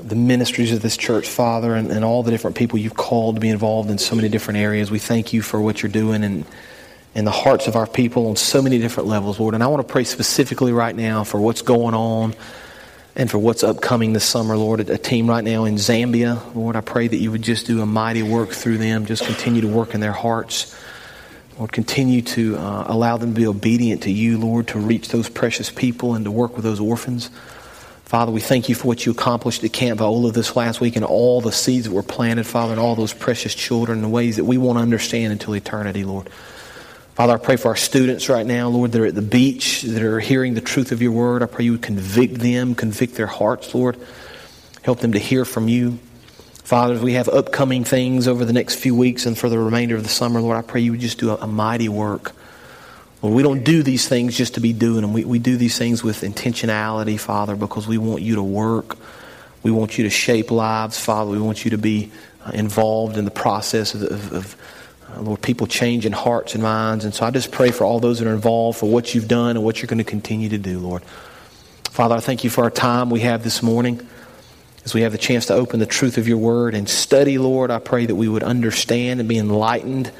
the ministries of this church, Father, and, and, all the different people you've called to be involved in so many different areas. We thank you for what you're doing and in the hearts of our people on so many different levels, Lord. And I want to pray specifically right now for what's going on and for what's upcoming this summer, Lord. A, team right now in Zambia, Lord, I pray that you would just do a mighty work through them, just continue to work in their hearts. Lord, continue to uh, allow them to be obedient to you, Lord, to reach those precious people and to work with those orphans. Father, we thank you for what you accomplished at Camp Viola this last week and all the seeds that were planted, Father, and all those precious children in ways that we won't understand until eternity, Lord. Father, I pray for our students right now, Lord, that are at the beach, that are hearing the truth of your word. I pray you would convict them, convict their hearts, Lord. Help them to hear from you. Father, we have upcoming things over the next few weeks and for the remainder of the summer, Lord, I pray you would just do a, a mighty work. Well, we don't do these things just to be doing them. We, we do these things with intentionality, Father, because we want you to work. We want you to shape lives, Father. We want you to be uh, involved in the process of, of, of uh, Lord, people changing hearts and minds. And so I just pray for all those that are involved, for what you've done and what you're going to continue to do, Lord. Father, I thank you for our time we have this morning. As we have the chance to open the truth of your word and study, Lord, I pray that we would understand and be enlightened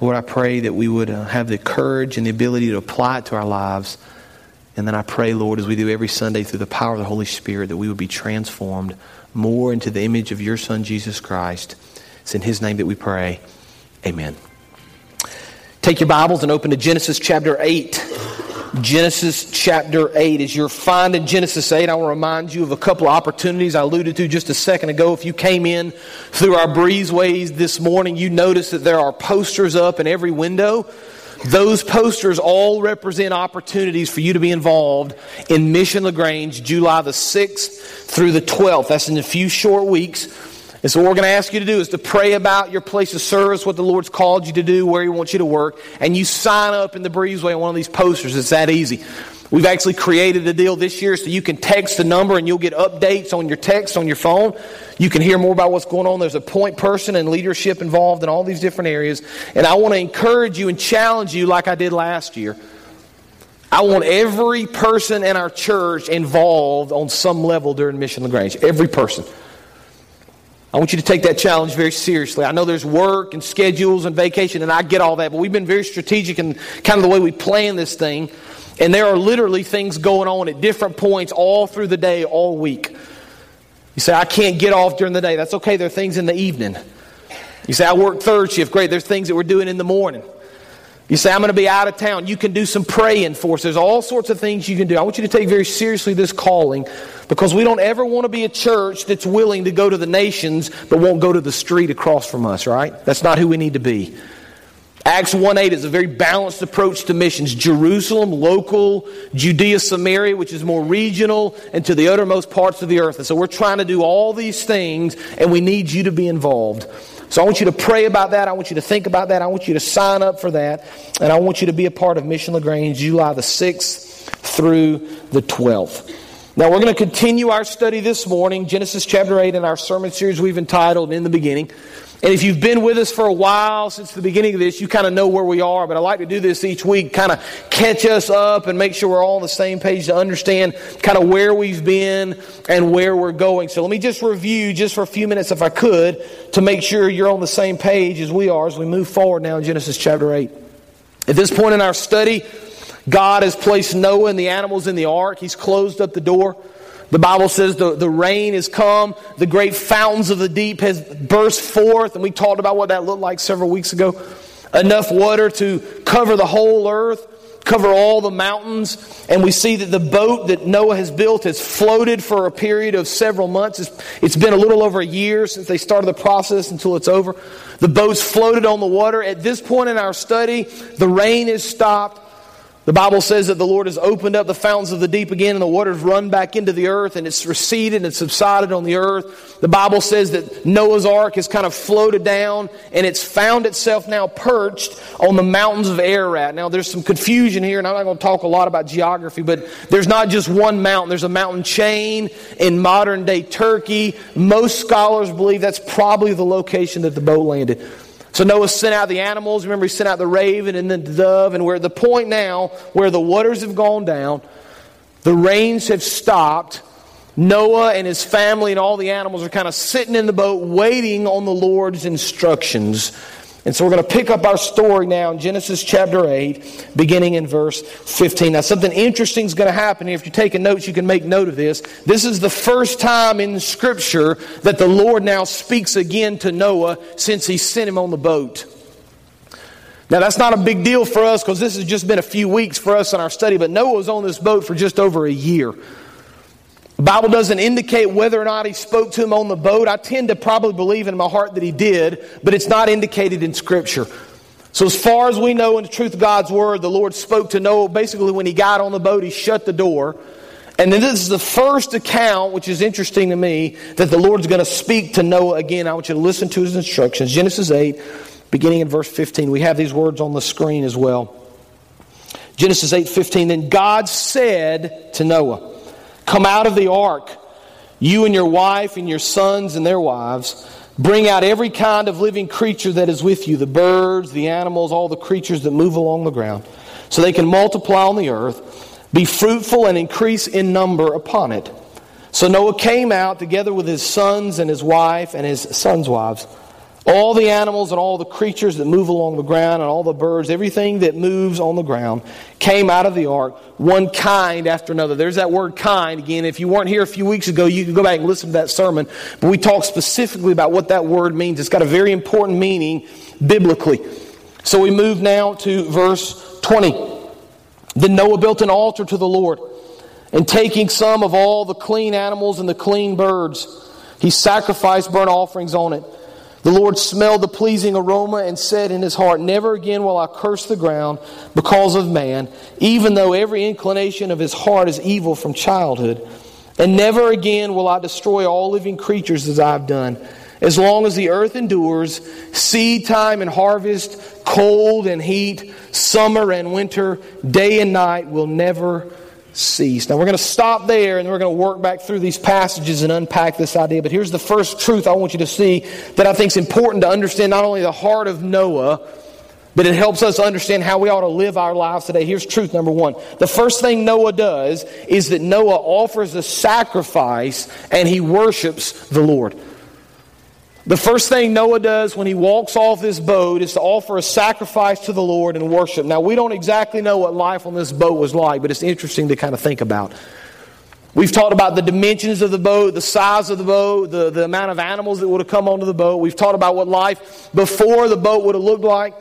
Lord, I pray that we would uh, have the courage and the ability to apply it to our lives. And then I pray, Lord, as we do every Sunday through the power of the Holy Spirit, that we would be transformed more into the image of your Son, Jesus Christ. It's in His name that we pray. Amen. Take your Bibles and open to Genesis chapter 8. Genesis chapter 8. As you're finding Genesis 8, I want to remind you of a couple of opportunities I alluded to just a second ago. If you came in through our breezeways this morning, you noticed that there are posters up in every window. Those posters all represent opportunities for you to be involved in Mission LaGrange, July the 6th through the 12th. That's in a few short weeks. And so, what we're going to ask you to do is to pray about your place of service, what the Lord's called you to do, where He wants you to work, and you sign up in the breezeway on one of these posters. It's that easy. We've actually created a deal this year so you can text the number and you'll get updates on your text on your phone. You can hear more about what's going on. There's a point person and leadership involved in all these different areas. And I want to encourage you and challenge you like I did last year. I want every person in our church involved on some level during Mission LaGrange. Every person. I want you to take that challenge very seriously. I know there's work and schedules and vacation, and I get all that, but we've been very strategic in kind of the way we plan this thing. And there are literally things going on at different points all through the day, all week. You say, I can't get off during the day. That's okay. There are things in the evening. You say, I work third shift. Great. There's things that we're doing in the morning. You say, I'm going to be out of town. You can do some praying for us. There's all sorts of things you can do. I want you to take very seriously this calling because we don't ever want to be a church that's willing to go to the nations but won't go to the street across from us, right? That's not who we need to be. Acts 1 8 is a very balanced approach to missions. Jerusalem, local, Judea, Samaria, which is more regional, and to the uttermost parts of the earth. And so we're trying to do all these things, and we need you to be involved. So I want you to pray about that. I want you to think about that. I want you to sign up for that. And I want you to be a part of Mission LaGrange July the 6th through the 12th. Now we're going to continue our study this morning, Genesis chapter 8, in our sermon series we've entitled In the Beginning. And if you've been with us for a while since the beginning of this, you kind of know where we are. But I like to do this each week, kind of catch us up and make sure we're all on the same page to understand kind of where we've been and where we're going. So let me just review just for a few minutes, if I could, to make sure you're on the same page as we are as we move forward now in Genesis chapter 8. At this point in our study, God has placed Noah and the animals in the ark. He's closed up the door. The Bible says the, the rain has come, the great fountains of the deep has burst forth, and we talked about what that looked like several weeks ago. Enough water to cover the whole earth, cover all the mountains, and we see that the boat that Noah has built has floated for a period of several months. it's, it's been a little over a year since they started the process until it's over. The boat's floated on the water. At this point in our study, the rain has stopped. The Bible says that the Lord has opened up the fountains of the deep again and the waters run back into the earth and it's receded and subsided on the earth. The Bible says that Noah's ark has kind of floated down and it's found itself now perched on the mountains of Ararat. Now there's some confusion here and I'm not going to talk a lot about geography, but there's not just one mountain. There's a mountain chain in modern day Turkey. Most scholars believe that's probably the location that the boat landed. So Noah sent out the animals. Remember, he sent out the raven and the dove. And we're at the point now where the waters have gone down, the rains have stopped. Noah and his family and all the animals are kind of sitting in the boat waiting on the Lord's instructions. And so we're going to pick up our story now in Genesis chapter 8, beginning in verse 15. Now, something interesting is going to happen. Here. If you're taking notes, you can make note of this. This is the first time in Scripture that the Lord now speaks again to Noah since he sent him on the boat. Now, that's not a big deal for us because this has just been a few weeks for us in our study, but Noah was on this boat for just over a year. Bible doesn't indicate whether or not he spoke to him on the boat. I tend to probably believe in my heart that he did, but it's not indicated in Scripture. So, as far as we know in the truth of God's Word, the Lord spoke to Noah basically when he got on the boat, he shut the door. And then this is the first account, which is interesting to me, that the Lord's going to speak to Noah again. I want you to listen to his instructions. Genesis 8, beginning in verse 15. We have these words on the screen as well. Genesis 8 15. Then God said to Noah, Come out of the ark, you and your wife and your sons and their wives. Bring out every kind of living creature that is with you the birds, the animals, all the creatures that move along the ground, so they can multiply on the earth, be fruitful, and increase in number upon it. So Noah came out together with his sons and his wife and his sons' wives all the animals and all the creatures that move along the ground and all the birds, everything that moves on the ground, came out of the ark, one kind after another. There's that word kind again. If you weren't here a few weeks ago, you can go back and listen to that sermon. But we talked specifically about what that word means. It's got a very important meaning biblically. So we move now to verse 20. Then Noah built an altar to the Lord, and taking some of all the clean animals and the clean birds, he sacrificed burnt offerings on it. The Lord smelled the pleasing aroma and said in his heart, Never again will I curse the ground because of man, even though every inclination of his heart is evil from childhood. And never again will I destroy all living creatures as I've done. As long as the earth endures, seed time and harvest, cold and heat, summer and winter, day and night will never cease. Now we're going to stop there and we're going to work back through these passages and unpack this idea. But here's the first truth I want you to see that I think is important to understand not only the heart of Noah, but it helps us understand how we ought to live our lives today. Here's truth number one. The first thing Noah does is that Noah offers a sacrifice and he worships the Lord. The first thing Noah does when he walks off this boat is to offer a sacrifice to the Lord and worship. Now, we don't exactly know what life on this boat was like, but it's interesting to kind of think about. We've talked about the dimensions of the boat, the size of the boat, the, the amount of animals that would have come onto the boat. We've talked about what life before the boat would have looked like.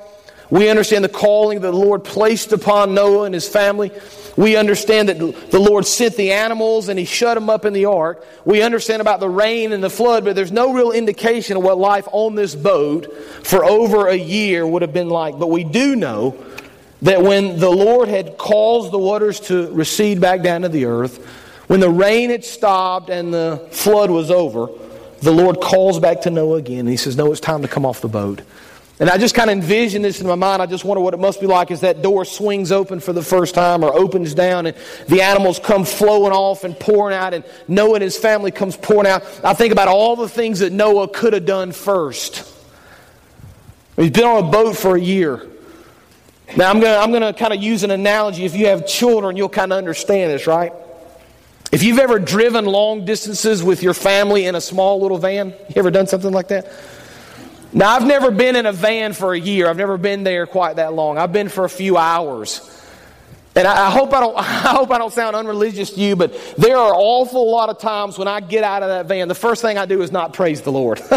We understand the calling that the Lord placed upon Noah and his family. We understand that the Lord sent the animals and He shut them up in the ark. We understand about the rain and the flood, but there's no real indication of what life on this boat for over a year would have been like. But we do know that when the Lord had caused the waters to recede back down to the earth, when the rain had stopped and the flood was over, the Lord calls back to Noah again and He says, Noah, it's time to come off the boat. And I just kind of envision this in my mind. I just wonder what it must be like as that door swings open for the first time or opens down and the animals come flowing off and pouring out and Noah and his family comes pouring out. I think about all the things that Noah could have done first. He's been on a boat for a year. Now, I'm going to I'm going to kind of use an analogy. If you have children, you'll kind of understand this, right? If you've ever driven long distances with your family in a small little van, you ever done something like that? Now, I've never been in a van for a year. I've never been there quite that long. I've been for a few hours. And I, I hope I don't, I hope I don't sound unreligious to you, but there are an awful lot of times when I get out of that van, the first thing I do is not praise the Lord.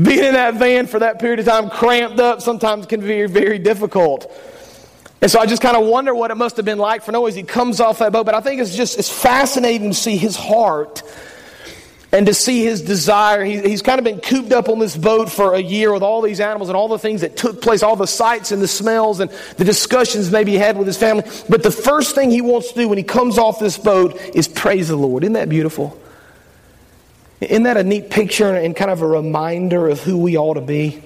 Being in that van for that period of time, cramped up, sometimes can be very difficult. And so I just kind of wonder what it must have been like for Noah as he comes off that boat. But I think it's just it's fascinating to see his heart and to see his desire. He, he's kind of been cooped up on this boat for a year with all these animals and all the things that took place, all the sights and the smells and the discussions maybe he had with his family. But the first thing he wants to do when he comes off this boat is praise the Lord. Isn't that beautiful? Isn't that a neat picture and kind of a reminder of who we ought to be?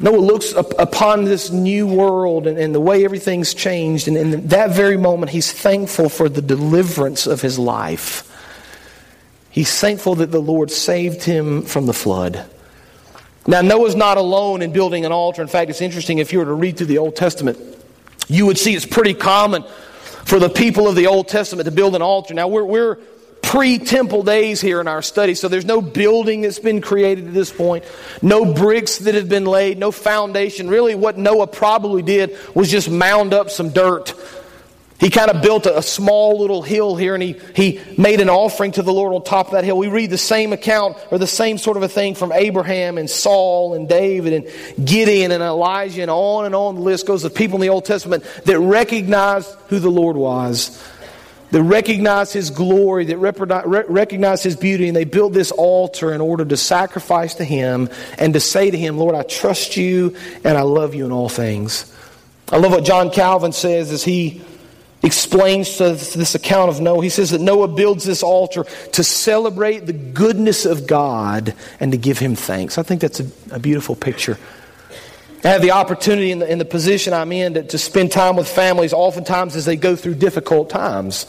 Noah looks up upon this new world and, and, the way everything's changed, and in that very moment, he's thankful for the deliverance of his life. He's thankful that the Lord saved him from the flood. Now, Noah's not alone in building an altar. In fact, it's interesting if you were to read through the Old Testament, you would see it's pretty common for the people of the Old Testament to build an altar. Now, we're, we're pre temple days here in our study, so there's no building that's been created at this point, no bricks that have been laid, no foundation. Really, what Noah probably did was just mound up some dirt. He kind of built a, small little hill here and he, he made an offering to the Lord on top of that hill. We read the same account or the same sort of a thing from Abraham and Saul and David and Gideon and Elijah and on and on the list goes of people in the Old Testament that recognized who the Lord was that recognized his glory, that recognized his beauty, and they built this altar in order to sacrifice to him and to say to him, Lord, I trust you and I love you in all things. I love what John Calvin says as he explains this account of Noah. He says that Noah builds this altar to celebrate the goodness of God and to give him thanks. I think that's a, a beautiful picture. I have the opportunity in the, in the position I'm in to, to spend time with families oftentimes as they go through difficult times.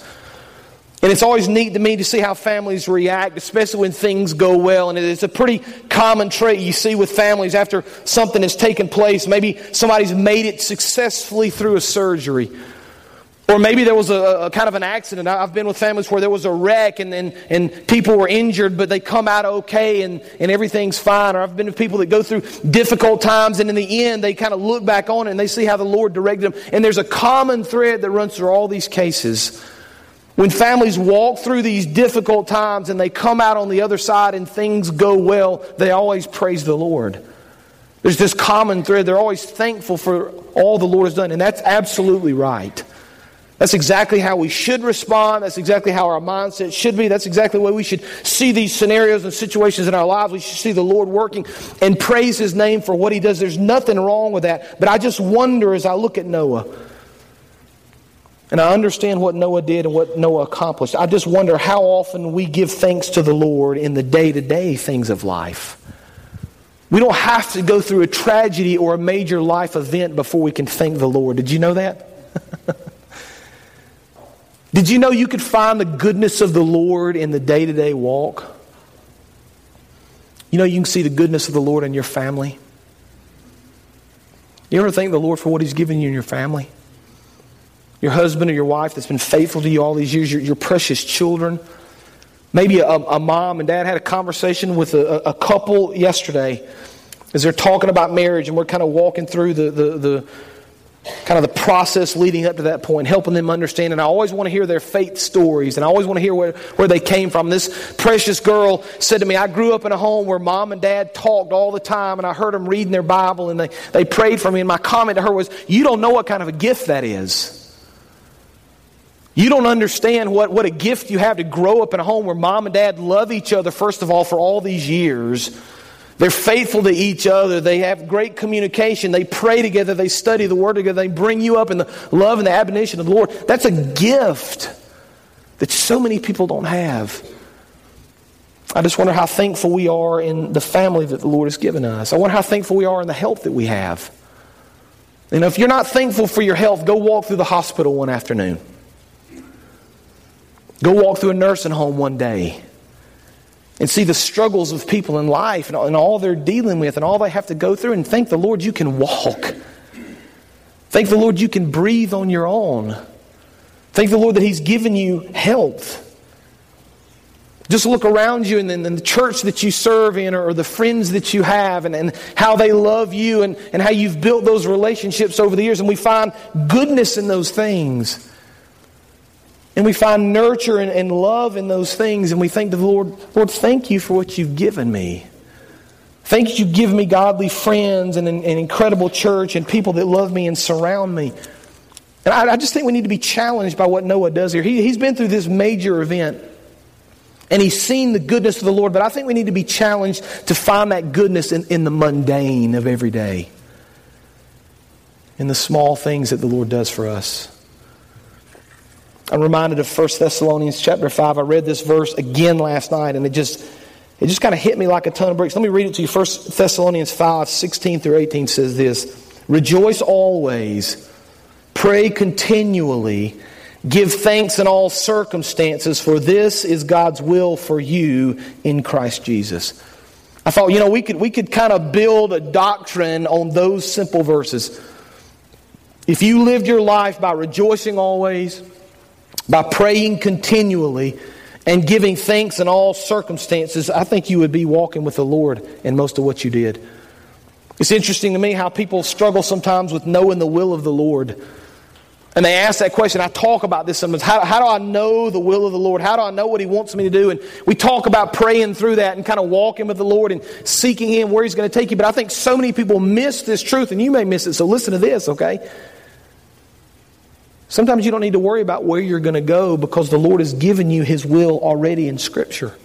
And it's always neat to me to see how families react, especially when things go well. And it's a pretty common trait you see with families after something has taken place. Maybe somebody's made it successfully through a surgery or maybe there was a, a, kind of an accident. I've been with families where there was a wreck and, and, and people were injured, but they come out okay and, and everything's fine. Or I've been with people that go through difficult times and in the end they kind of look back on it and they see how the Lord directed them. And there's a common thread that runs through all these cases. When families walk through these difficult times and they come out on the other side and things go well, they always praise the Lord. There's this common thread. They're always thankful for all the Lord has done. And that's absolutely right. That's exactly how we should respond. That's exactly how our mindset should be. That's exactly the way we should see these scenarios and situations in our lives. We should see the Lord working and praise His name for what He does. There's nothing wrong with that. But I just wonder as I look at Noah and I understand what Noah did and what Noah accomplished, I just wonder how often we give thanks to the Lord in the day to day things of life. We don't have to go through a tragedy or a major life event before we can thank the Lord. Did you know that? Did you know you could find the goodness of the Lord in the day to day walk? You know, you can see the goodness of the Lord in your family. You ever thank the Lord for what He's given you in your family? Your husband or your wife that's been faithful to you all these years, your, your precious children. Maybe a, a, mom and dad had a conversation with a, a couple yesterday as they're talking about marriage, and we're kind of walking through the, the, the kind of the process leading up to that point, helping them understand. And I always want to hear their faith stories, and I always want to hear where, where they came from. This precious girl said to me, I grew up in a home where mom and dad talked all the time, and I heard them reading their Bible, and they, they prayed for me. And my comment to her was, You don't know what kind of a gift that is. You don't understand what, what a gift you have to grow up in a home where mom and dad love each other, first of all, for all these years they're faithful to each other. They have great communication. They pray together. They study the Word together. They bring you up in the love and the admonition of the Lord. That's a gift that so many people don't have. I just wonder how thankful we are in the family that the Lord has given us. I wonder how thankful we are in the health that we have. You know, if you're not thankful for your health, go walk through the hospital one afternoon. Go walk through a nursing home one day and see the struggles of people in life and, all they're dealing with and all they have to go through and thank the Lord you can walk. Thank the Lord you can breathe on your own. Thank the Lord that He's given you health. Just look around you and, and, the church that you serve in or, or the friends that you have and, and how they love you and, and how you've built those relationships over the years. And we find goodness in those things. And we find nurture and, and love in those things, and we think to the Lord, Lord, thank you for what you've given me. Thank you, you've given me godly friends and an, an incredible church and people that love me and surround me. And I, I, just think we need to be challenged by what Noah does here. He, he's been through this major event. And he's seen the goodness of the Lord, but I think we need to be challenged to find that goodness in, in the mundane of every day, in the small things that the Lord does for us. I'm reminded of 1 Thessalonians chapter 5. I read this verse again last night, and it just it just kind of hit me like a ton of bricks. Let me read it to you. 1 Thessalonians 5, 16 through 18 says this Rejoice always, pray continually, give thanks in all circumstances, for this is God's will for you in Christ Jesus. I thought, you know, we could, we could kind of build a doctrine on those simple verses. If you lived your life by rejoicing always, by praying continually, and giving thanks in all circumstances, I think you would be walking with the Lord in most of what you did. It's interesting to me how people struggle sometimes with knowing the will of the Lord. And they ask that question. I talk about this sometimes. How, how, do I know the will of the Lord? How do I know what He wants me to do? And we talk about praying through that and kind of walking with the Lord and seeking Him where He's going to take you. But I think so many people miss this truth, and you may miss it. So listen to this, okay? Sometimes you don't need to worry about where you're going to go because the Lord has given you His will already in Scripture.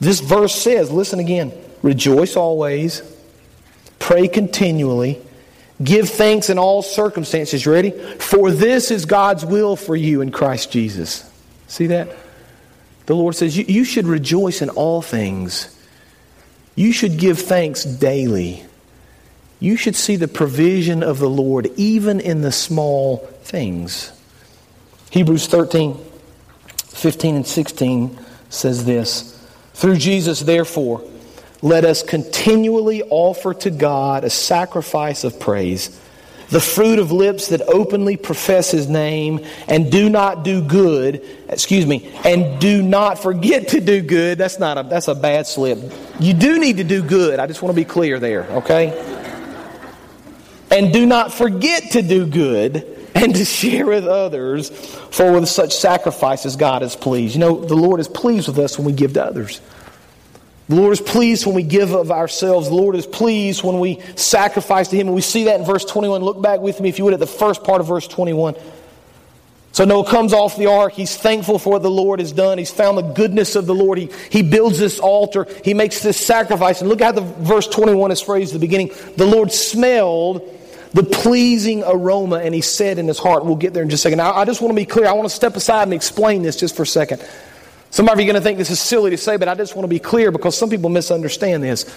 This verse says, listen again, rejoice always, pray continually, give thanks in all circumstances. You ready? For this is God's will for you in Christ Jesus. See that? The Lord says you, you should rejoice in all things. You should give thanks daily you should see the provision of the Lord even in the small things. Hebrews 13, 15, and 16 says this Through Jesus, therefore, let us continually offer to God a sacrifice of praise, the fruit of lips that openly profess His name, and do not do good, excuse me, and do not forget to do good. That's not a, that's a bad slip. You do need to do good. I just want to be clear there, okay? And do not forget to do good and to share with others, for with such sacrifices God is pleased. You know, the Lord is pleased with us when we give to others. The Lord is pleased when we give of ourselves. The Lord is pleased when we sacrifice to Him. And we see that in verse 21. Look back with me, if you would, at the first part of verse 21. So Noah comes off the ark. He's thankful for what the Lord has done. He's found the goodness of the Lord. He, he builds this altar. He makes this sacrifice. And look how the verse 21 is phrased at the beginning. The Lord smelled the pleasing aroma, and he said in his heart, we'll get there in just a second. Now, I just want to be clear. I want to step aside and explain this just for a second. Some of you are going to think this is silly to say, but I just want to be clear because some people misunderstand this.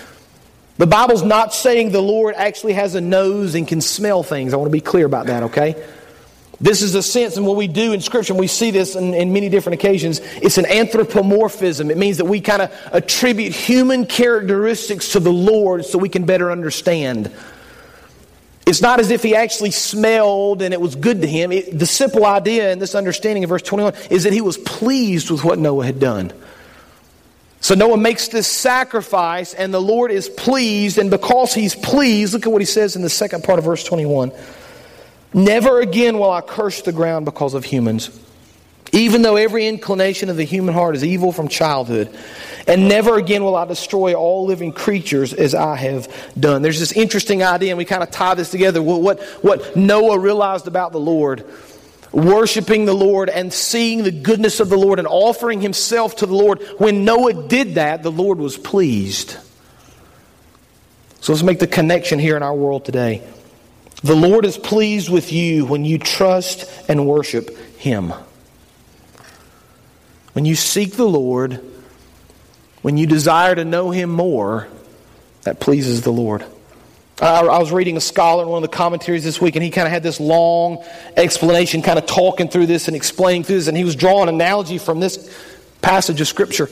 The Bible's not saying the Lord actually has a nose and can smell things. I want to be clear about that, okay? This is a sense and what we do in Scripture, we see this in, in many different occasions. It's an anthropomorphism. It means that we kind of attribute human characteristics to the Lord so we can better understand. It's not as if he actually smelled and it was good to him. It, the simple idea in this understanding of verse 21 is that he was pleased with what Noah had done. So Noah makes this sacrifice, and the Lord is pleased, and because he's pleased, look at what he says in the second part of verse 21 Never again will I curse the ground because of humans even though every inclination of the human heart is evil from childhood. And never again will I destroy all living creatures as I have done. There's this interesting idea, and we kind of tie this together. What, what Noah realized about the Lord worshiping the Lord and seeing the goodness of the Lord and offering himself to the Lord. When Noah did that, the Lord was pleased. So let's make the connection here in our world today. The Lord is pleased with you when you trust and worship him. When you seek the Lord, when you desire to know Him more, that pleases the Lord. I, I was reading a scholar in one of the commentaries this week, and he kind of had this long explanation, kind of talking through this and explaining through this, and he was drawing an analogy from this passage of Scripture.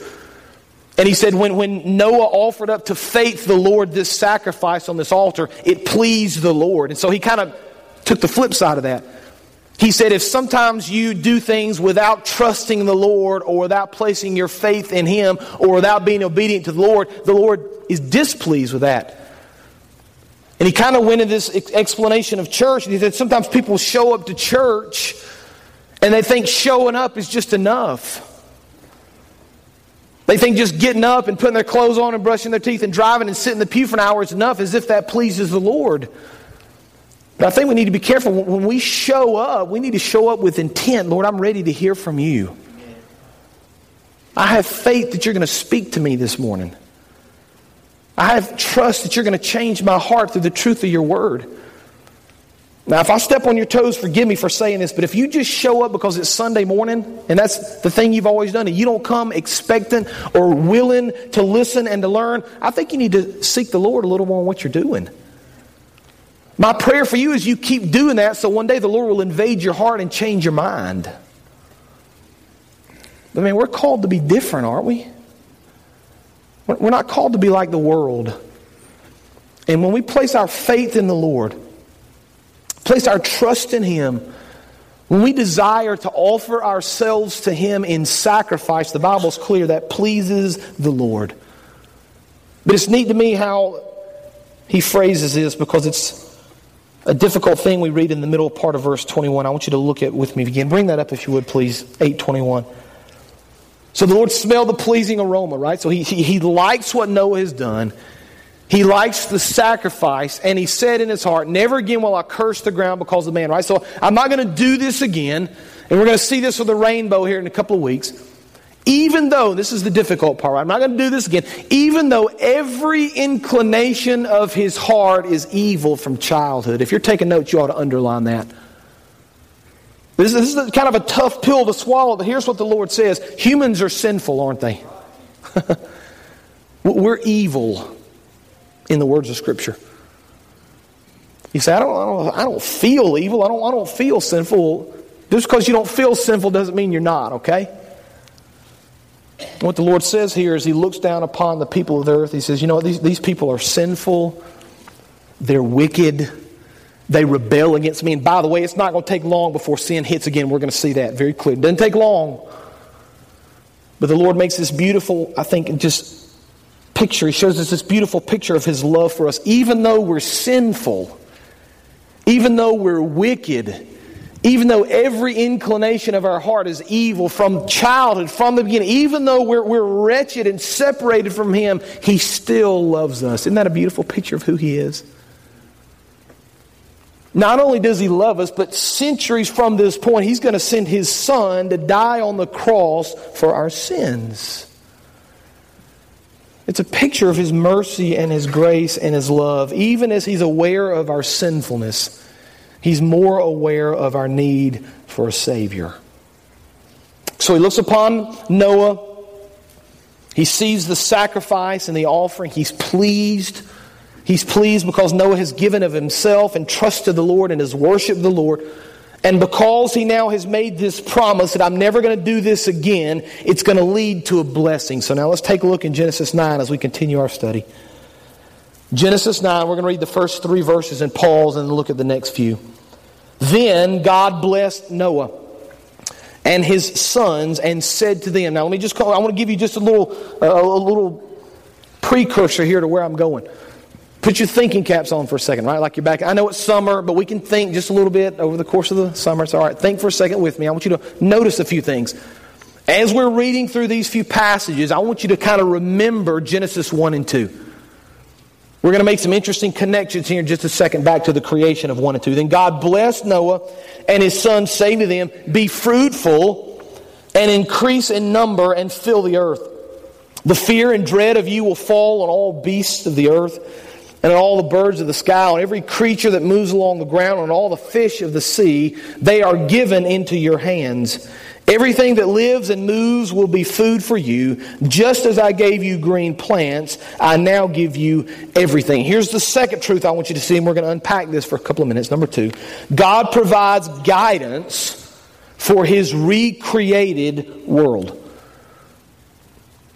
And he said, when, when Noah offered up to faith the Lord this sacrifice on this altar, it pleased the Lord. And so he kind of took the flip side of that. He said, if sometimes you do things without trusting the Lord or without placing your faith in Him or without being obedient to the Lord, the Lord is displeased with that. And he kind of went into this explanation of church. He said, sometimes people show up to church and they think showing up is just enough. They think just getting up and putting their clothes on and brushing their teeth and driving and sitting in the pew for an hour is enough as if that pleases the Lord. But I think we need to be careful. When we show up, we need to show up with intent. Lord, I'm ready to hear from you. I have faith that you're going to speak to me this morning. I have trust that you're going to change my heart through the truth of your word. Now, if I step on your toes, forgive me for saying this, but if you just show up because it's Sunday morning and that's the thing you've always done, and you don't come expectant or willing to listen and to learn, I think you need to seek the Lord a little more on what you're doing. My prayer for you is you keep doing that so one day the Lord will invade your heart and change your mind. But man, we're called to be different, aren't we? We're not called to be like the world. And when we place our faith in the Lord, place our trust in Him, when we desire to offer ourselves to Him in sacrifice, the Bible's clear that pleases the Lord. But it's neat to me how he phrases this because it's a difficult thing we read in the middle part of verse 21. I want you to look at with me again. Bring that up if you would, please. 821. So the Lord smelled the pleasing aroma, right? So he, he, he likes what Noah has done. He likes the sacrifice, and he said in his heart, Never again will I curse the ground because of man, right? So I'm not going to do this again. And we're going to see this with the rainbow here in a couple of weeks. Even though, this is the difficult part, right? I'm not going to do this again. Even though every inclination of his heart is evil from childhood. If you're taking notes, you ought to underline that. This, this is kind of a tough pill to swallow, but here's what the Lord says Humans are sinful, aren't they? We're evil in the words of Scripture. You say, I don't, I don't, I don't feel evil. I don't, I don't feel sinful. Just because you don't feel sinful doesn't mean you're not, okay? What the Lord says here is He looks down upon the people of the earth. He says, You know, these, these people are sinful, they're wicked, they rebel against me. And by the way, it's not going to take long before sin hits again. We're going to see that very clear. It doesn't take long. But the Lord makes this beautiful, I think, just picture. He shows us this beautiful picture of His love for us. Even though we're sinful, even though we're wicked, even though every inclination of our heart is evil from childhood, from the beginning, even though we're, we're wretched and separated from Him, He still loves us. Isn't that a beautiful picture of who He is? Not only does He love us, but centuries from this point, He's going to send His Son to die on the cross for our sins. It's a picture of His mercy and His grace and His love. Even as He's aware of our sinfulness, He's more aware of our need for a Savior. So He looks upon Noah. He sees the sacrifice and the offering. He's pleased. He's pleased because Noah has given of himself and trusted the Lord and has worshiped the Lord. And because he now has made this promise that I'm never going to do this again, it's going to lead to a blessing. So now let's take a look in Genesis 9 as we continue our study. Genesis 9, we're going to read the first three verses and pause and look at the next few. Then God blessed Noah and his sons and said to them, Now let me just call, I want to give you just a little, uh, a little precursor here to where I'm going. Put your thinking caps on for a second, right? Like you're back. I know it's summer, but we can think just a little bit over the course of the summer. It's all right. Think for a second with me. I want you to notice a few things. As we're reading through these few passages, I want you to kind of remember Genesis 1 and 2. We're going to make some interesting connections here in just a second back to the creation of 1 and 2. Then God blessed Noah and his sons, saying to them, Be fruitful and increase in number and fill the earth. The fear and dread of you will fall on all beasts of the earth and on all the birds of the sky, on every creature that moves along the ground, on all the fish of the sea, they are given into your hands. Everything that lives and moves will be food for you. Just as I gave you green plants, I now give you everything. Here's the second truth I want you to see, and we're going to unpack this for a couple of minutes. Number two God provides guidance for his recreated world.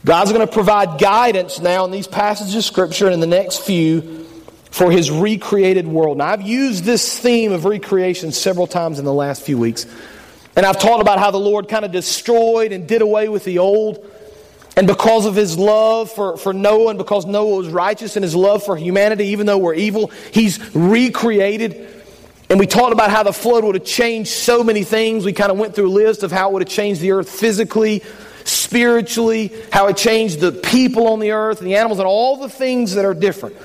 God's going to provide guidance now in these passages of Scripture and in the next few for His recreated world. Now, I've used this theme of recreation several times in the last few weeks. And I've talked about how the Lord kind of destroyed and did away with the old. And because of His love for, for Noah and because Noah was righteous and His love for humanity, even though we're evil, He's recreated. And we talked about how the flood would have changed so many things. We kind of went through a list of how it would have changed the earth physically, spiritually, how it changed the people on the earth and the animals and all the things that are different.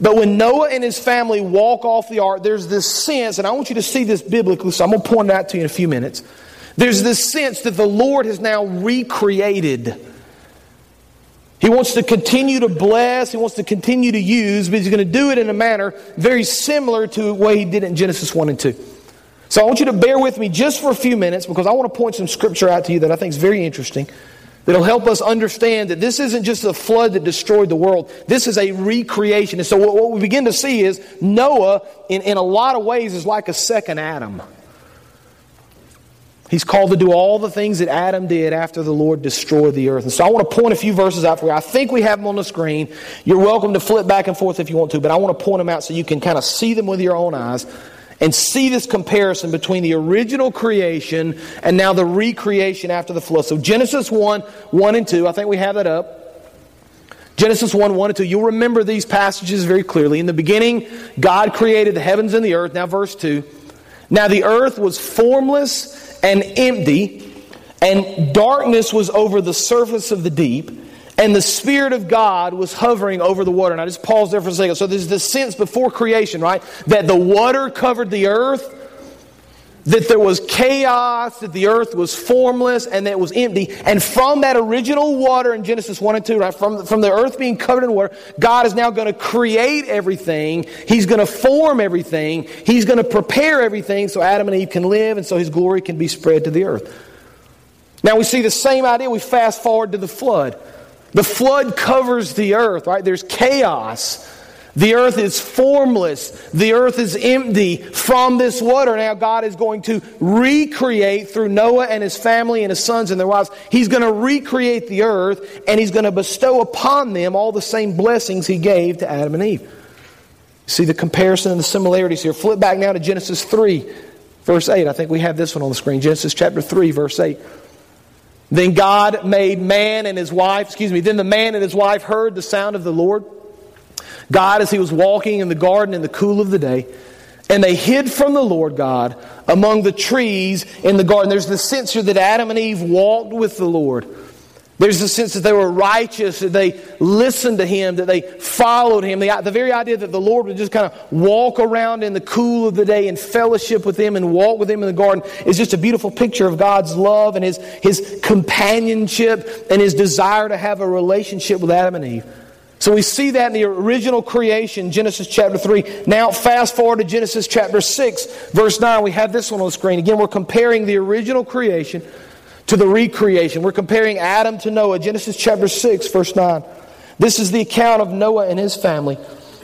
But when Noah and his family walk off the ark, there's this sense, and I want you to see this biblically, so I'm going to point it out to you in a few minutes. There's this sense that the Lord has now recreated. He wants to continue to bless, he wants to continue to use, but he's going to do it in a manner very similar to the way he did it in Genesis 1 and 2. So I want you to bear with me just for a few minutes because I want to point some scripture out to you that I think is very interesting that'll help us understand that this isn't just a flood that destroyed the world. This is a recreation. And so what, what we begin to see is Noah, in, in a lot of ways, is like a second Adam. He's called to do all the things that Adam did after the Lord destroyed the earth. And so I want to point a few verses out for you. I think we have them on the screen. You're welcome to flip back and forth if you want to, but I want to point them out so you can kind of see them with your own eyes and see this comparison between the original creation and now the recreation after the flood. So Genesis 1, 1 and 2, I think we have that up. Genesis 1, 1 and 2. You'll remember these passages very clearly. In the beginning, God created the heavens and the earth. Now, verse 2. Now the earth was formless and empty, and darkness was over the surface of the deep and the Spirit of God was hovering over the water. And I just pause there for a second. So there's this sense before creation, right? That the water covered the earth, that there was chaos, that the earth was formless, and that it was empty. And from that original water in Genesis 1 and 2, right? From, from the earth being covered in water, God is now going to create everything. He's going to form everything. He's going to prepare everything so Adam and Eve can live and so His glory can be spread to the earth. Now we see the same idea. We fast forward to the flood. The flood covers the earth, right? There's chaos. The earth is formless. The earth is empty from this water. Now, God is going to recreate through Noah and his family and his sons and their wives. He's going to recreate the earth and he's going to bestow upon them all the same blessings he gave to Adam and Eve. See the comparison and the similarities here. Flip back now to Genesis 3, verse 8. I think we have this one on the screen. Genesis chapter 3, verse 8. Then God made man and his wife, excuse me, then the man and his wife heard the sound of the Lord. God, as he was walking in the garden in the cool of the day, and they hid from the Lord God among the trees in the garden. There's the sense here that Adam and Eve walked with the Lord. There's a sense that they were righteous, that they listened to Him, that they followed Him. The, the, very idea that the Lord would just kind of walk around in the cool of the day and fellowship with Him and walk with Him in the garden is just a beautiful picture of God's love and His, His companionship and His desire to have a relationship with Adam and Eve. So we see that in the original creation, Genesis chapter 3. Now, fast forward to Genesis chapter 6, verse 9. We have this one on the screen. Again, we're comparing the original creation to the recreation. We're comparing Adam to Noah, Genesis chapter 6, verse 9. This is the account of Noah and his family.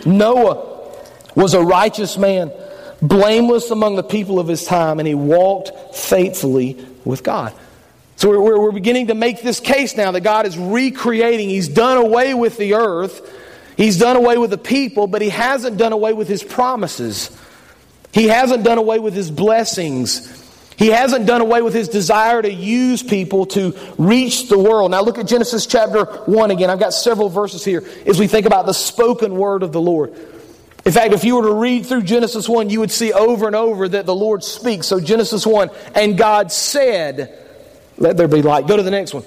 Noah was a righteous man, blameless among the people of his time, and he walked faithfully with God. So we're, we're beginning to make this case now that God is recreating. He's done away with the earth, He's done away with the people, but He hasn't done away with His promises. He hasn't done away with His blessings. He hasn't done away with his desire to use people to reach the world. Now look at Genesis chapter 1 again. I've got several verses here as we think about the spoken word of the Lord. In fact, if you were to read through Genesis 1, you would see over and over that the Lord speaks. So Genesis 1, and God said, Let there be light. Go to the next one.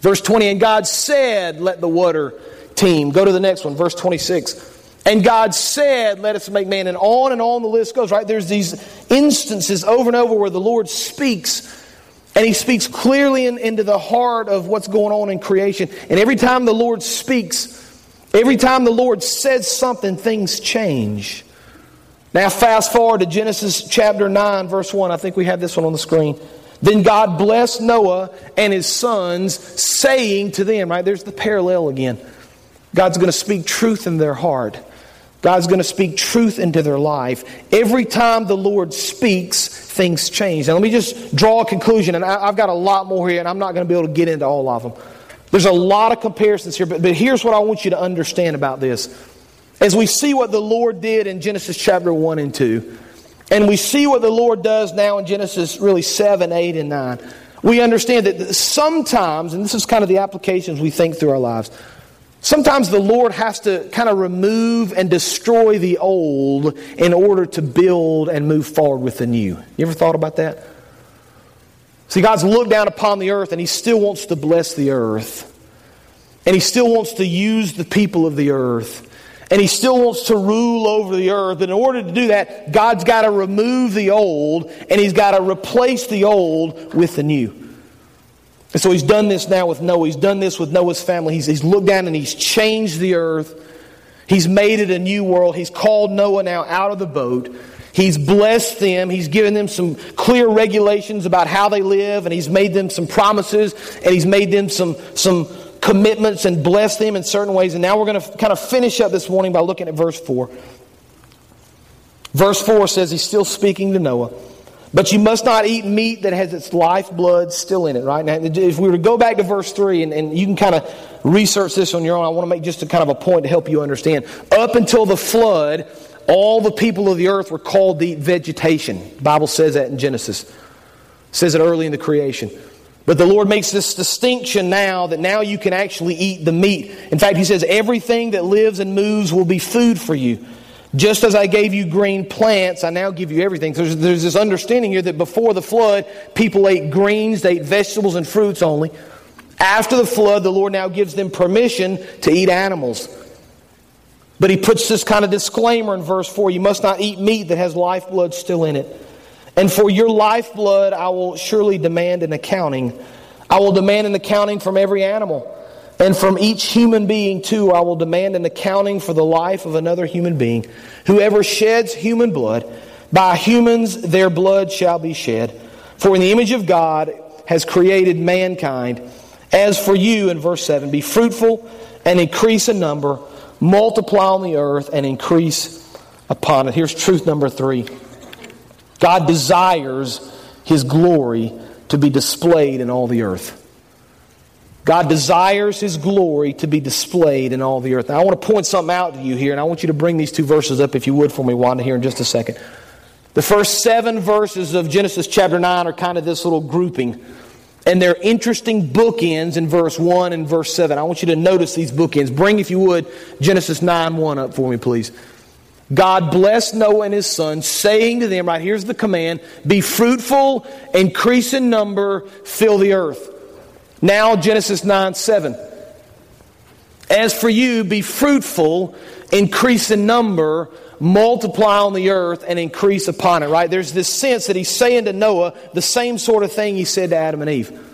Verse 20, and God said, Let the water teem. Go to the next one. Verse 26. And God said, Let us make man. And on and on the list goes, right? There's these instances over and over where the Lord speaks, and He speaks clearly in, into the heart of what's going on in creation. And every time the Lord speaks, every time the Lord says something, things change. Now, fast forward to Genesis chapter 9, verse 1. I think we have this one on the screen. Then God blessed Noah and his sons, saying to them, right? There's the parallel again. God's going to speak truth in their heart. God's going to speak truth into their life. Every time the Lord speaks, things change. Now, let me just draw a conclusion, and I've got a lot more here, and I'm not going to be able to get into all of them. There's a lot of comparisons here, but, but here's what I want you to understand about this. As we see what the Lord did in Genesis chapter 1 and 2, and we see what the Lord does now in Genesis really 7, 8, and 9, we understand that sometimes, and this is kind of the applications we think through our lives, Sometimes the Lord has to kind of remove and destroy the old in order to build and move forward with the new. You ever thought about that? See, God's looked down upon the earth and He still wants to bless the earth. And He still wants to use the people of the earth. and he still wants to rule over the earth. And in order to do that, God's got to remove the old and he's got to replace the old with the new. And so he's done this now with Noah. He's done this with Noah's family. He's, he's looked down and he's changed the earth. He's made it a new world. He's called Noah now out of the boat. He's blessed them. He's given them some clear regulations about how they live, and he's made them some promises, and he's made them some, some commitments and blessed them in certain ways. And now we're going to kind of finish up this morning by looking at verse 4. Verse 4 says he's still speaking to Noah. But you must not eat meat that has its lifeblood still in it, right? Now, if we were to go back to verse 3, and, and you can kind of research this on your own, I want to make just a kind of a point to help you understand. Up until the flood, all the people of the earth were called to eat vegetation. The Bible says that in Genesis. It says it early in the creation. But the Lord makes this distinction now that now you can actually eat the meat. In fact, He says, everything that lives and moves will be food for you. Just as I gave you green plants, I now give you everything. So there's, there's this understanding here that before the flood, people ate greens, they ate vegetables and fruits only. After the flood, the Lord now gives them permission to eat animals. But he puts this kind of disclaimer in verse 4 you must not eat meat that has lifeblood still in it. And for your lifeblood, I will surely demand an accounting. I will demand an accounting from every animal. And from each human being, too, I will demand an accounting for the life of another human being. Whoever sheds human blood, by humans their blood shall be shed. For in the image of God has created mankind. As for you, in verse 7, be fruitful and increase in number, multiply on the earth and increase upon it. Here's truth number three. God desires His glory to be displayed in all the earth. God desires His glory to be displayed in all the earth. Now, I want to point something out to you here, and I want you to bring these two verses up, if you would, for me, Wanda, here in just a second. The first seven verses of Genesis chapter 9 are kind of this little grouping. And they're interesting bookends in verse 1 and verse 7. I want you to notice these bookends. Bring, if you would, Genesis 9 1 up for me, please. God blessed Noah and his sons, saying to them, right here's the command be fruitful, increase in number, fill the earth. Now, Genesis 9 7. As for you, be fruitful, increase in number, multiply on the earth, and increase upon it. Right? There's this sense that he's saying to Noah the same sort of thing he said to Adam and Eve.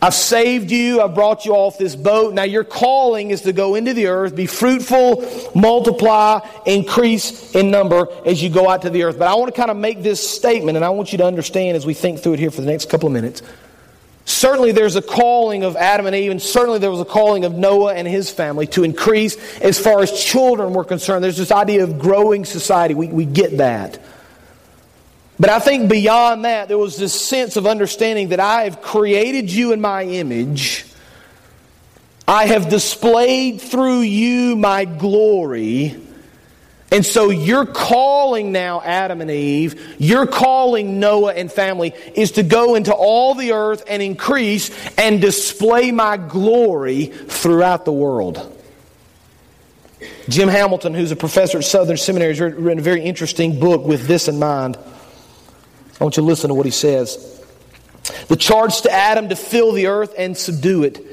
I've saved you. I've brought you off this boat. Now your calling is to go into the earth, be fruitful, multiply, increase in number as you go out to the earth. But I want to kind of make this statement, and I want you to understand as we think through it here for the next couple of minutes. Certainly there's a calling of Adam and Eve, and certainly there was a calling of Noah and his family to increase as far as children were concerned. There's this idea of growing society. We, we get that. But I think beyond that, there was this sense of understanding that I have created you in my image. I have displayed through you my glory. And so you're calling now Adam and Eve, you're calling Noah and family is to go into all the earth and increase and display my glory throughout the world. Jim Hamilton, who's a professor at Southern Seminary, has written a very interesting book with this in mind. I want you to listen to what he says. The charge to Adam to fill the earth and subdue it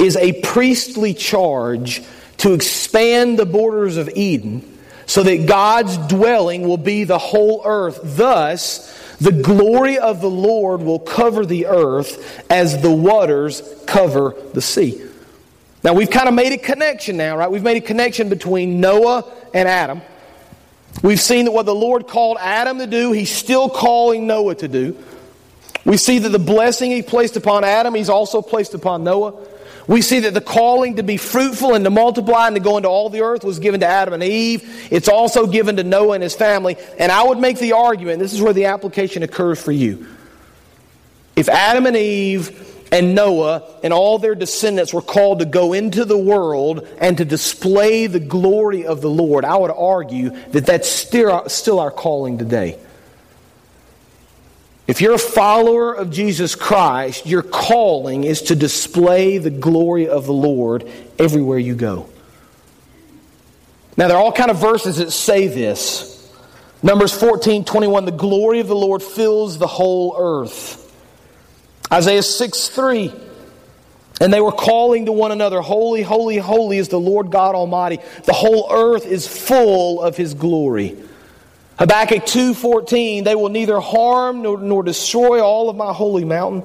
is a priestly charge to expand the borders of Eden so that God's dwelling will be the whole earth. Thus, the glory of the Lord will cover the earth as the waters cover the sea. Now, we've kind of made a connection now, right? We've made a connection between Noah and Adam. We've seen that what the Lord called Adam to do, He's still calling Noah to do. We see that the blessing He placed upon Adam, He's also placed upon Noah. We see that the calling to be fruitful and to multiply and to go into all the earth was given to Adam and Eve. It's also given to Noah and his family. And I would make the argument this is where the application occurs for you. If Adam and Eve and Noah and all their descendants were called to go into the world and to display the glory of the Lord, I would argue that that's still, still our calling today. If you're a follower of Jesus Christ, your calling is to display the glory of the Lord everywhere you go. Now, there are all kind of verses that say this. Numbers 14, 21, the glory of the Lord fills the whole earth. Isaiah 6 3. And they were calling to one another, Holy, holy, holy is the Lord God Almighty. The whole earth is full of his glory. Habakkuk 2:14 They will neither harm nor, nor destroy all of my holy mountain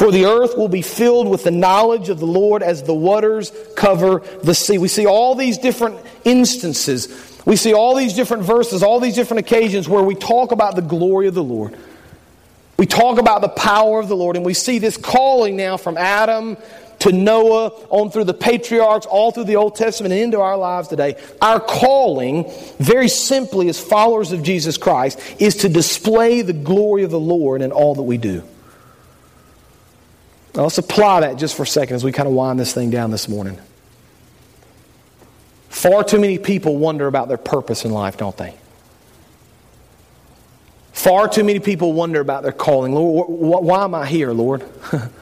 for the earth will be filled with the knowledge of the Lord as the waters cover the sea. We see all these different instances. We see all these different verses, all these different occasions where we talk about the glory of the Lord. We talk about the power of the Lord and we see this calling now from Adam to Noah, on through the patriarchs, all through the Old Testament, and into our lives today. Our calling, very simply as followers of Jesus Christ, is to display the glory of the Lord in all that we do. Now let's apply that just for a second as we kind of wind this thing down this morning. Far too many people wonder about their purpose in life, don't they? Far too many people wonder about their calling. Lord, why am I here, Lord?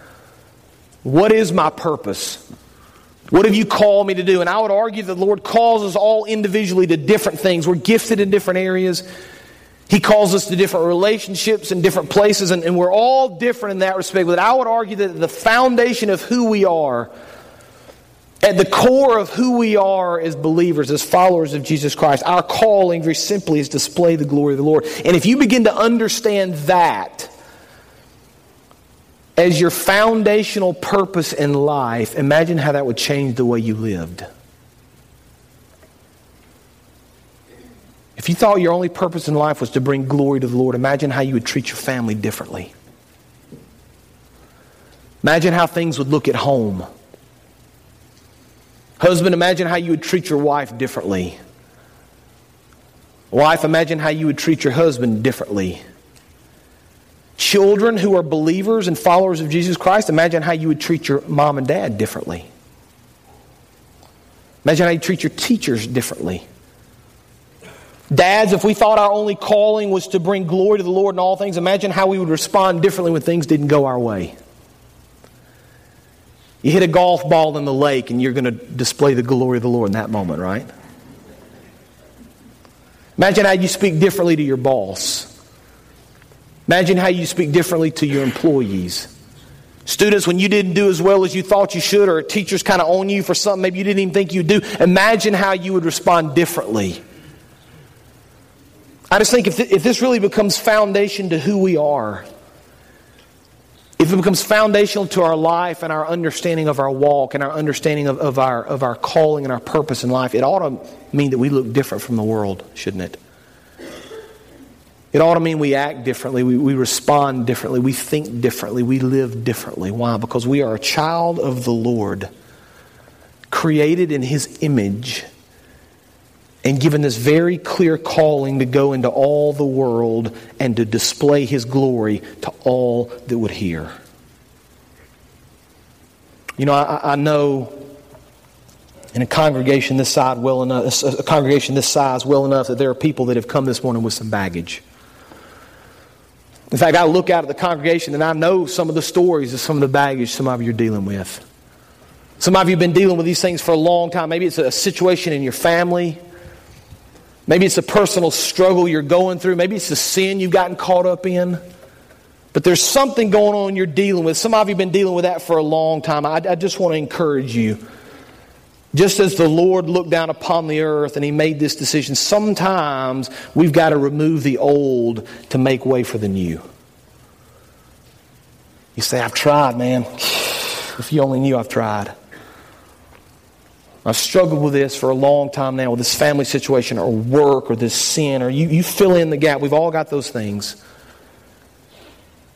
What is my purpose? What have you called me to do? And I would argue that the Lord calls us all individually to different things. We're gifted in different areas. He calls us to different relationships and different places, and, and we're all different in that respect. But I would argue that the foundation of who we are, at the core of who we are as believers, as followers of Jesus Christ, our calling, very simply, is display the glory of the Lord. And if you begin to understand that, as your foundational purpose in life, imagine how that would change the way you lived. If you thought your only purpose in life was to bring glory to the Lord, imagine how you would treat your family differently. Imagine how things would look at home. Husband, imagine how you would treat your wife differently. Wife, imagine how you would treat your husband differently. Children who are believers and followers of Jesus Christ, imagine how you would treat your mom and dad differently. Imagine how you treat your teachers differently. Dads, if we thought our only calling was to bring glory to the Lord in all things, imagine how we would respond differently when things didn't go our way. You hit a golf ball in the lake and you're going to display the glory of the Lord in that moment, right? Imagine how you speak differently to your boss. Imagine how you speak differently to your employees. Students, when you didn't do as well as you thought you should, or teachers kind of own you for something maybe you didn't even think you'd do, imagine how you would respond differently. I just think if, th- if this really becomes foundation to who we are, if it becomes foundational to our life and our understanding of our walk and our understanding of, of, our, of our calling and our purpose in life, it ought to mean that we look different from the world, shouldn't it? It ought to mean we act differently, we, we respond differently, we think differently, we live differently. Why? Because we are a child of the Lord, created in His image, and given this very clear calling to go into all the world and to display His glory to all that would hear. You know, I, I know in a congregation this well enough, a congregation this size well enough that there are people that have come this morning with some baggage. In fact, I look out at the congregation and I know some of the stories of some of the baggage some of you are dealing with. Some of you have been dealing with these things for a long time. Maybe it's a situation in your family. Maybe it's a personal struggle you're going through. Maybe it's a sin you've gotten caught up in. But there's something going on you're dealing with. Some of you have been dealing with that for a long time. I, I just want to encourage you. Just as the Lord looked down upon the earth and He made this decision, sometimes we've got to remove the old to make way for the new. You say, I've tried, man. If you only knew I've tried. I've struggled with this for a long time now, with this family situation or work or this sin, or you, you fill in the gap. We've all got those things.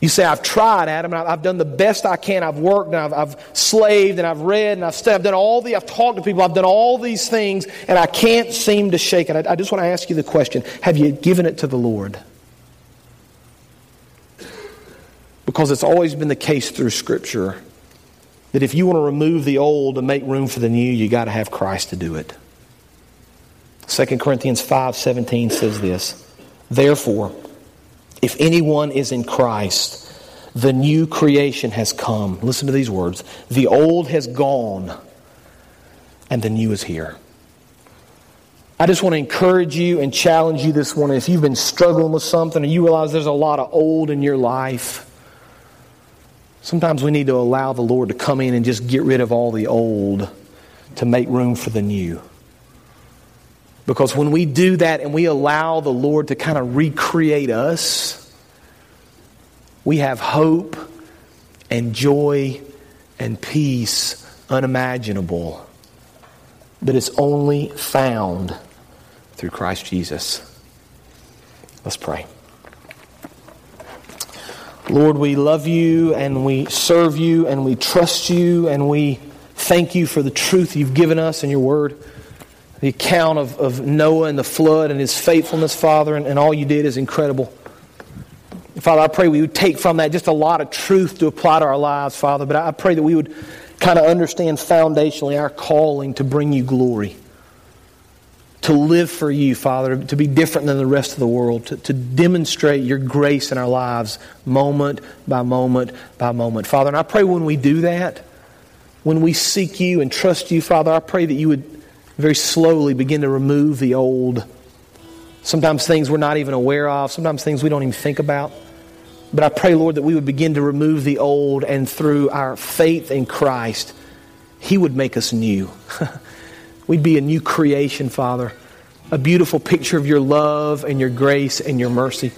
You say, I've tried, Adam, and I've done the best I can. I've worked, and I've, I've slaved, and I've read, and I've studied. I've done all the, I've talked to people, I've done all these things, and I can't seem to shake it. I, I just want to ask you the question Have you given it to the Lord? Because it's always been the case through Scripture that if you want to remove the old and make room for the new, you got to have Christ to do it. 2 Corinthians 5:17 says this. Therefore, if anyone is in Christ, the new creation has come. Listen to these words. The old has gone, and the new is here. I just want to encourage you and challenge you this morning. If you've been struggling with something and you realize there's a lot of old in your life, Sometimes we need to allow the Lord to come in and just get rid of all the old to make room for the new. Because when we do that and we allow the Lord to kind of recreate us, we have hope and joy and peace unimaginable. But it's only found through Christ Jesus. Let's pray. Lord, we love you and we serve you and we trust you and we thank you for the truth you've given us in your word. The account of, of Noah and the flood and his faithfulness, Father, and, and all you did is incredible. Father, I pray we would take from that just a lot of truth to apply to our lives, Father, but I pray that we would kind of understand foundationally our calling to bring you glory to live for you, Father, to be different than the rest of the world, to, to demonstrate your grace in our lives moment by moment by moment. Father, and I pray when we do that, when we seek you and trust you, Father, I pray that you would very slowly begin to remove the old. Sometimes things we're not even aware of, sometimes things we don't even think about. But I pray, Lord, that we would begin to remove the old and through our faith in Christ, He would make us new. We'd be a new creation, Father. A beautiful picture of your love and your grace and your mercy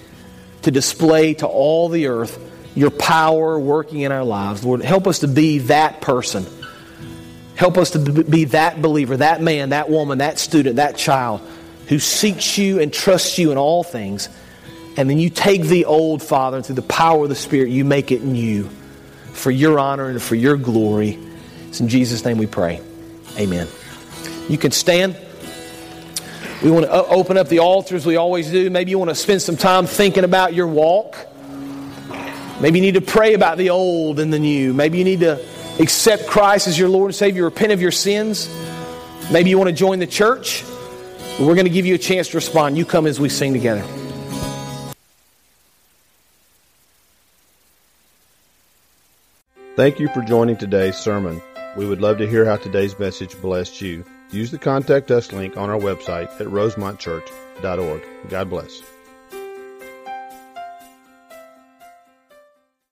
to display to all the earth your power working in our lives. Lord, help us to be that person. Help us to be that believer, that man, that woman, that student, that child who seeks you and trusts you in all things. And then you take the old, Father, and through the power of the Spirit, you make it new for your honor and for your glory. It's in Jesus' name we pray. Amen. You can stand. We want to uh, open up the altars we always do. Maybe you want to spend some time thinking about your walk. Maybe you need to pray about the old and the new. Maybe you need to accept Christ as your Lord and Savior, repent of your sins. Maybe you want to join the church. We're going to give you a chance to respond. You come as we sing together. Thank you for joining today's sermon. We would love to hear how today's message blessed you. Use the Contact Us link on our website at rosemontchurch.org. God bless.